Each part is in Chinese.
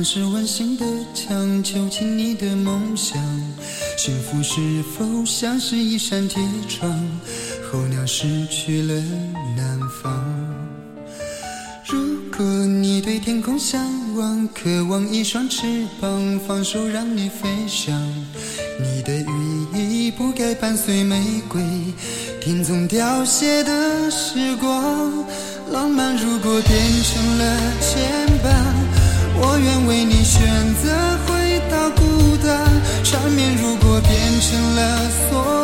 像是温馨的墙，囚禁你的梦想，幸福是否像是一扇铁窗？候鸟失去了南方。如果你对天空向往，渴望一双翅膀，放手让你飞翔。你的羽翼不该伴随玫瑰，听从凋谢的时光。浪漫如果变成了牵绊，我愿为你选择回到孤单。缠绵如果变成了锁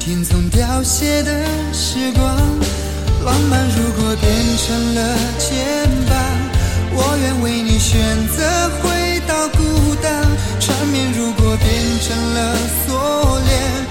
听从凋谢的时光。浪漫如果变成了牵绊，我愿为你选择回到孤单。缠绵如果变成了锁链，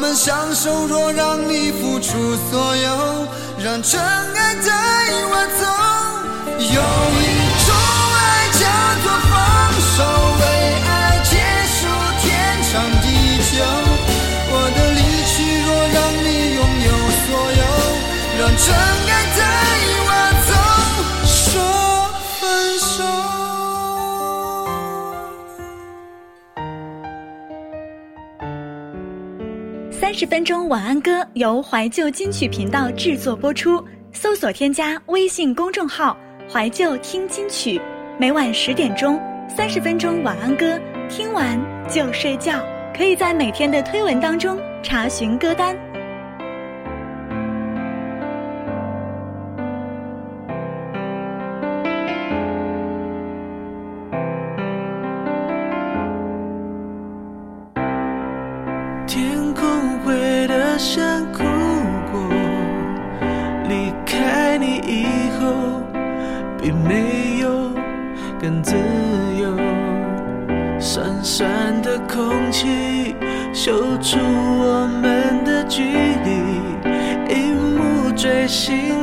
我们相守，若让你付出所有，让真爱带我走。有一种爱叫做放手，为爱结束天长地久。我的离去，若让你拥有所有，让真十分钟晚安歌由怀旧金曲频道制作播出，搜索添加微信公众号“怀旧听金曲”，每晚十点钟，三十分钟晚安歌，听完就睡觉。可以在每天的推文当中查询歌单。想哭过，离开你以后，比没有更自由。酸酸的空气嗅出我们的距离，一幕锥心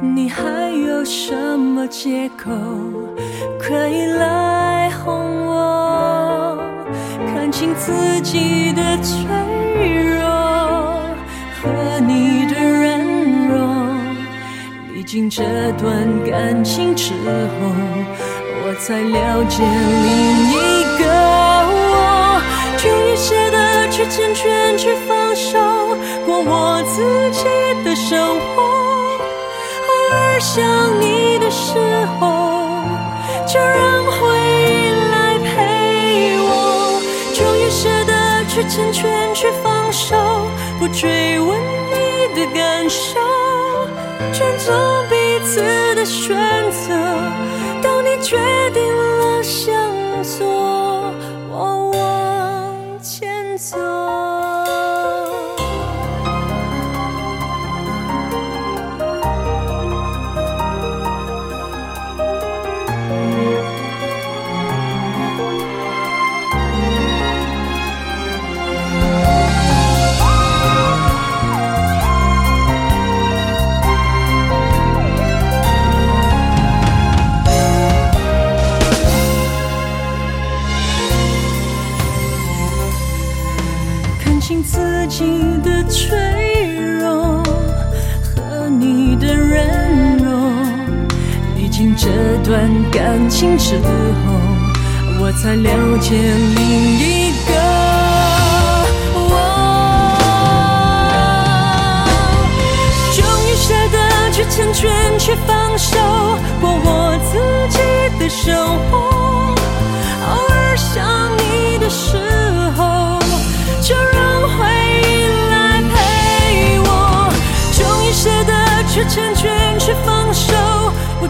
你还有什么借口可以来哄我？看清自己的脆弱和你的软弱。历经这段感情之后，我才了解另一个我。终于舍得去成全，去放手，过我自己的生活。偶尔想你的时候，就让回忆来陪我。终于舍得去成全，去放手，不追问你的感受，尊重彼此的选择。当你决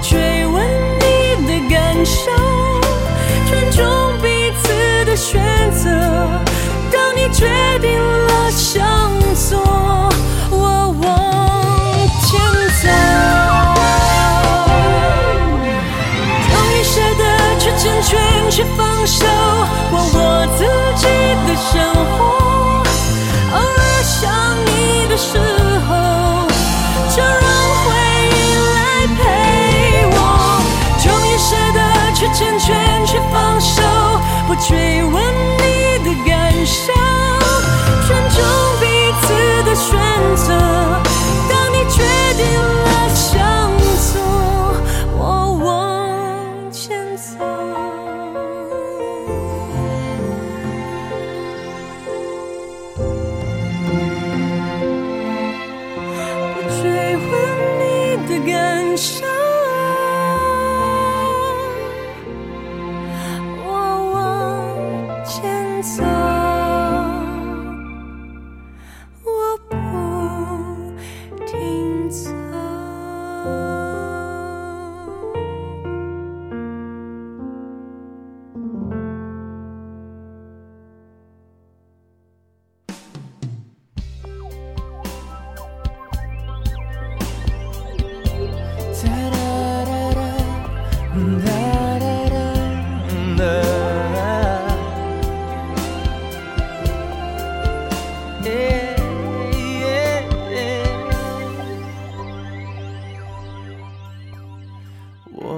追问你的感受，尊重彼此的选择。当你决定了向左，我往前走。终于舍得去成全，去放手，过我自己的生活。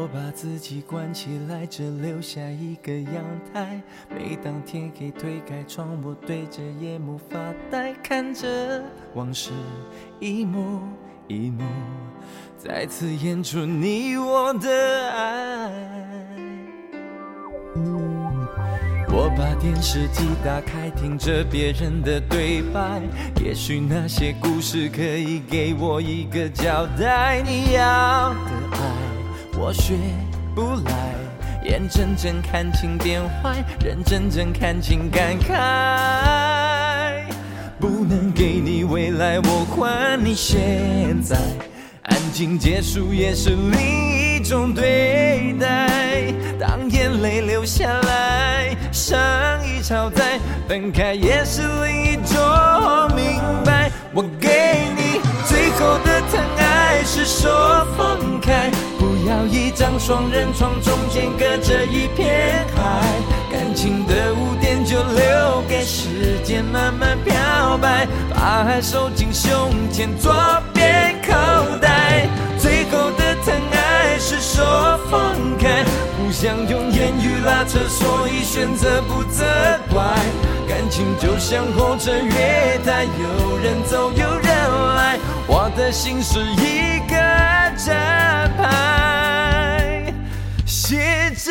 我把自己关起来，只留下一个阳台。每当天黑推开窗，我对着夜幕发呆，看着往事一幕一幕，再次演出你我的爱。我把电视机打开，听着别人的对白，也许那些故事可以给我一个交代。你要的爱，我学不来，眼睁睁看情变坏，人真睁看情感慨。不能给你未来，我还你现在。安静结束也是另一种对待。当眼泪流下来，伤已超载，分开也是另一种明白。我给张双人床，中间隔着一片海。感情的污点就留给时间慢慢漂白，把爱收进胸前左边口袋。最后的疼爱是说放开，不想用言语拉扯，所以选择不责怪。感情就像候车月台，有人走有人来，我的心是一个站牌，接着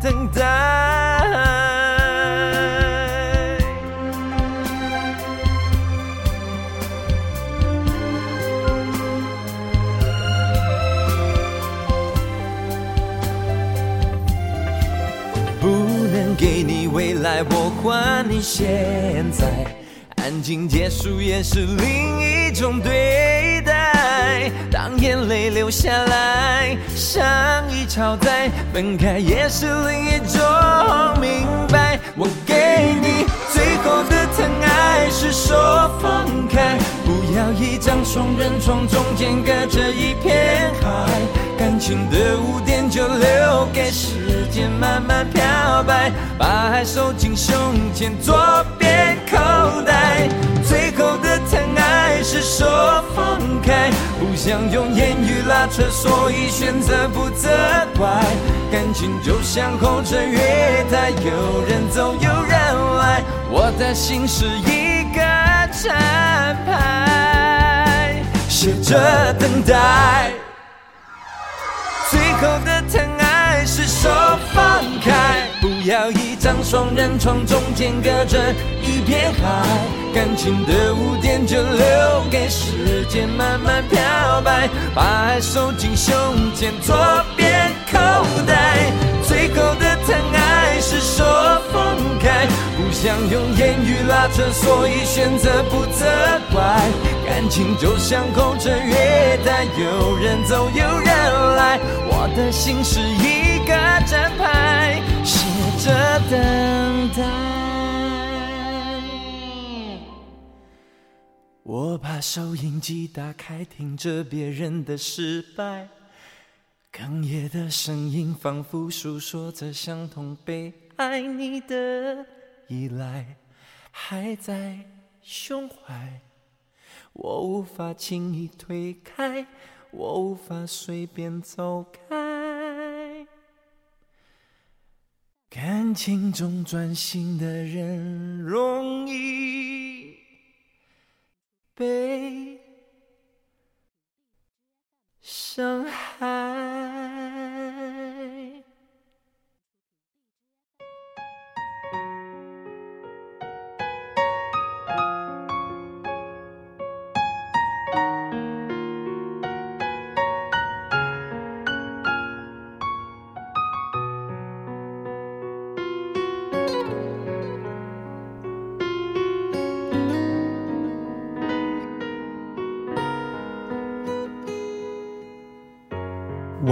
等待。不能给你未来，我还你现在。安静结束也是另一种对待。当眼泪流下来，像一超载，分开也是另一种明白。我给你最后的疼爱，是说放开，不要一张双人床，中间隔着一片海。感情的污点就留给时间慢慢漂白，把爱收进胸前左边口袋。最后的疼爱是说放开，不想用言语拉扯，所以选择不责怪。感情就像候车月台，有人走有人来，我的心是一个站牌，写着等待。最后的疼张双人床，中间隔着一片海。感情的污点就留给时间慢慢漂白，把爱收进胸前左边口袋。最后的疼爱是手放开，不想用言语拉扯，所以选择不责怪。感情就像候车月台，有人走有人来，我的心是一个站牌，着等待。我把收音机打开，听着别人的失败，哽咽的声音仿佛诉说着相同悲哀你的依赖，还在胸怀。我无法轻易推开，我无法随便走开。感情中专心的人容易被伤害。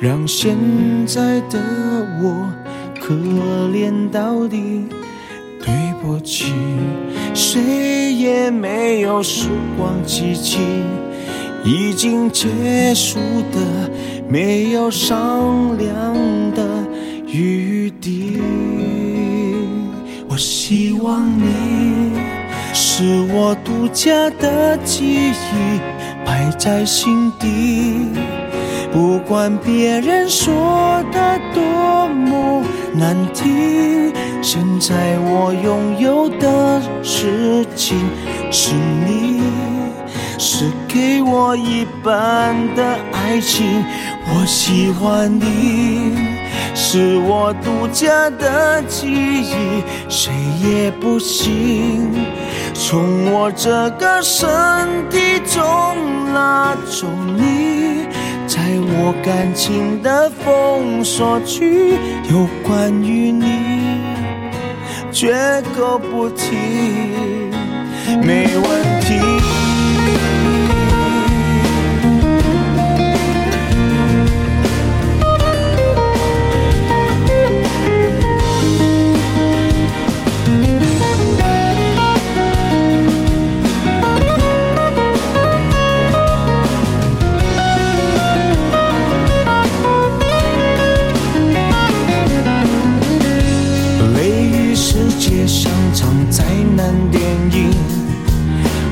让现在的我可怜到底，对不起，谁也没有时光机器，已经结束的没有商量的余地。我希望你是我独家的记忆，摆在心底。不管别人说的多么难听，现在我拥有的事情是你，是给我一半的爱情。我喜欢你，是我独家的记忆，谁也不行从我这个身体中拉走你。在我感情的封锁区，有关于你，绝口不提，没问题。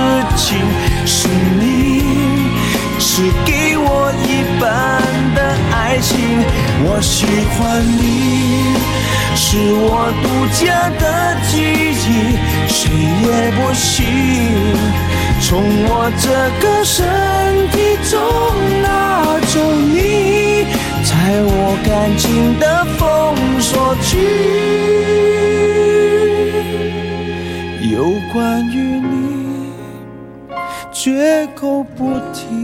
事情是你，是给我一半的爱情。我喜欢你，是我独家的记忆，谁也不行从我这个身体绝口不提，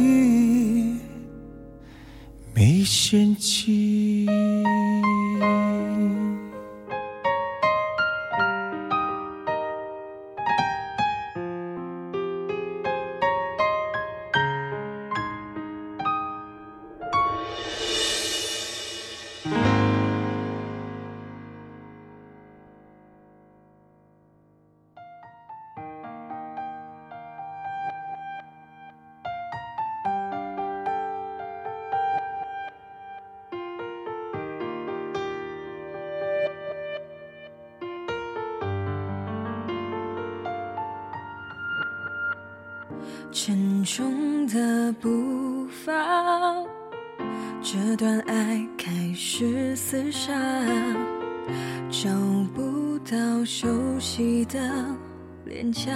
沉重的步伐，这段爱开始厮杀，找不到休息的脸颊，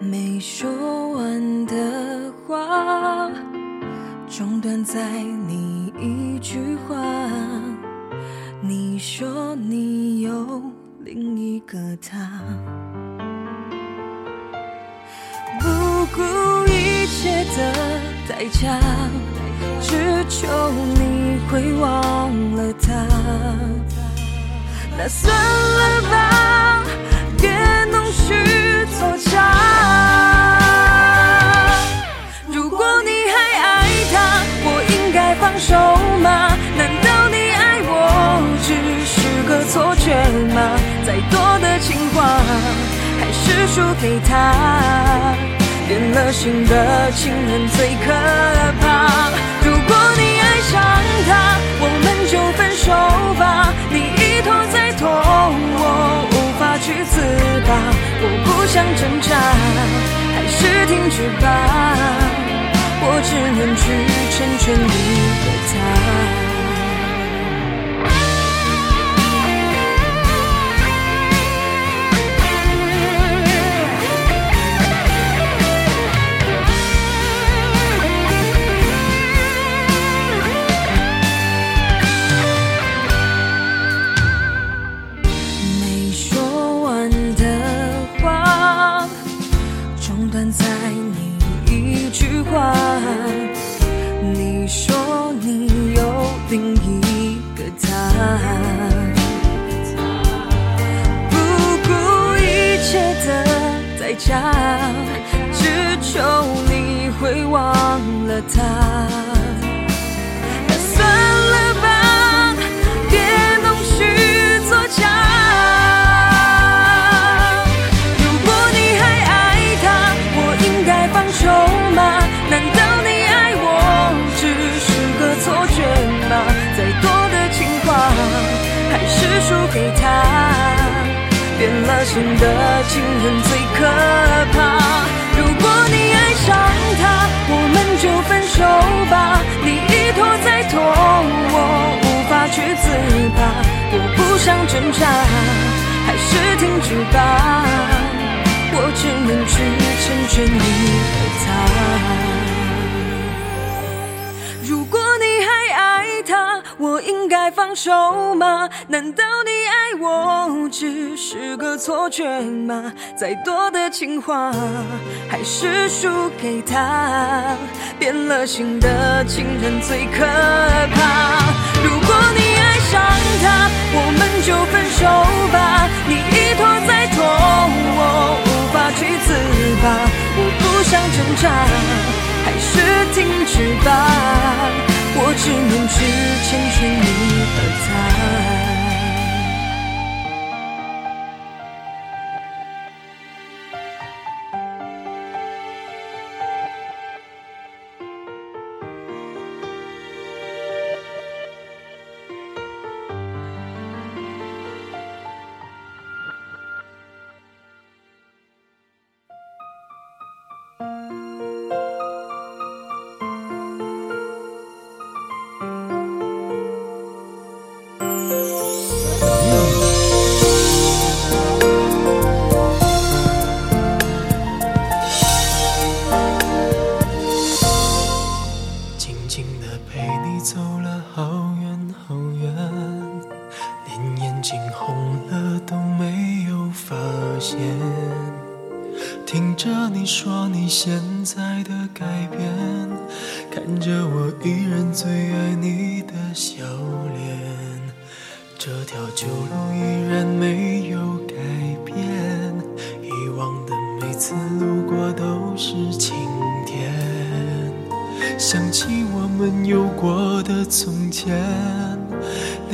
没说完的话，中断在你一句话，你说你。一个他，不顾一切的代价，只求你会忘了他。那算了吧，别弄虚作假。输给他。变了心的情人最可怕。如果你爱上他，我们就分手吧。你一拖再拖，我无法去自拔。我不想挣扎，还是停止吧。我只能去成全你的。没你说你有另一个他，不顾一切的代价，只求你会忘了他。的情人最可怕。如果你爱上他，我们就分手吧。你一拖再拖，我无法去自拔。我不想挣扎，还是停止吧。我只能去成全你放手吗？难道你爱我只是个错觉吗？再多的情话，还是输给他。变了心的情人最可怕。如果你爱上他，我们就分手吧。你一拖再拖，我无法去自拔。我不想挣扎，还是停止吧。我只能去成全你和他。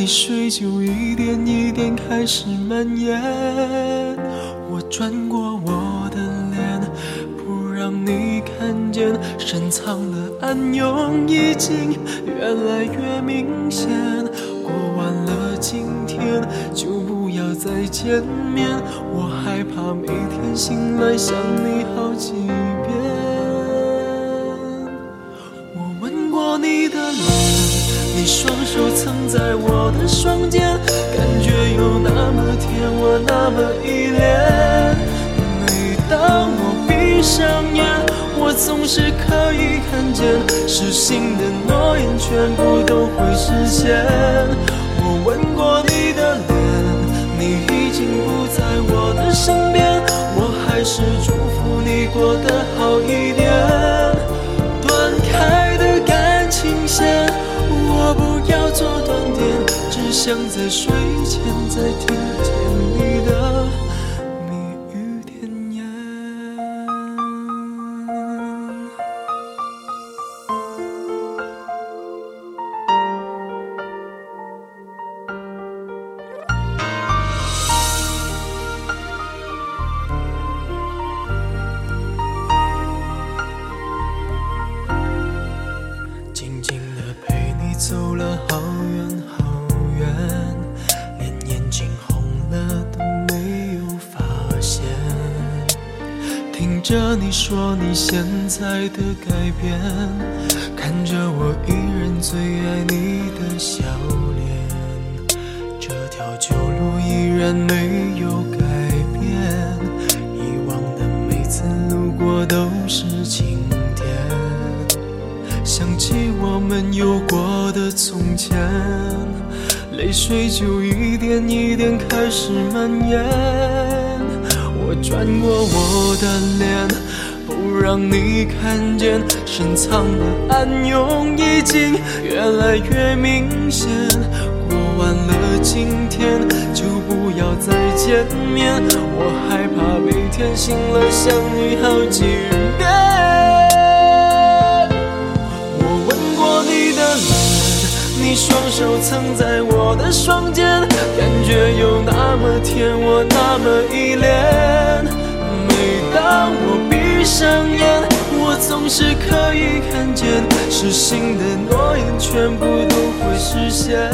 泪水就一点一点开始蔓延。我转过我的脸，不让你看见，深藏的暗涌已经越来越明显。过完了今天，就不要再见面。我害怕每天醒来想你好几遍。双手曾在我的双肩，感觉有那么甜，我那么依恋。每当我闭上眼，我总是可以看见，失信的诺言全部都会实现。我吻过你的脸，你已经不在我的身边，我还是祝福你过得好一点。想在睡前再听见你在的改变，看着我依然最爱你的笑脸，这条旧路依然没有改变，以往的每次路过都是晴天，想起我们有过的从前，泪水就一点一点开始蔓延，我转过我的脸。不让你看见，深藏的暗涌已经越来越明显。过完了今天，就不要再见面。我害怕每天醒了想你好几遍。我吻过你的脸，你双手曾在我的双肩，感觉有那么甜，我那么依恋。每当我闭。闭上眼，我总是可以看见，失信的诺言全部都会实现。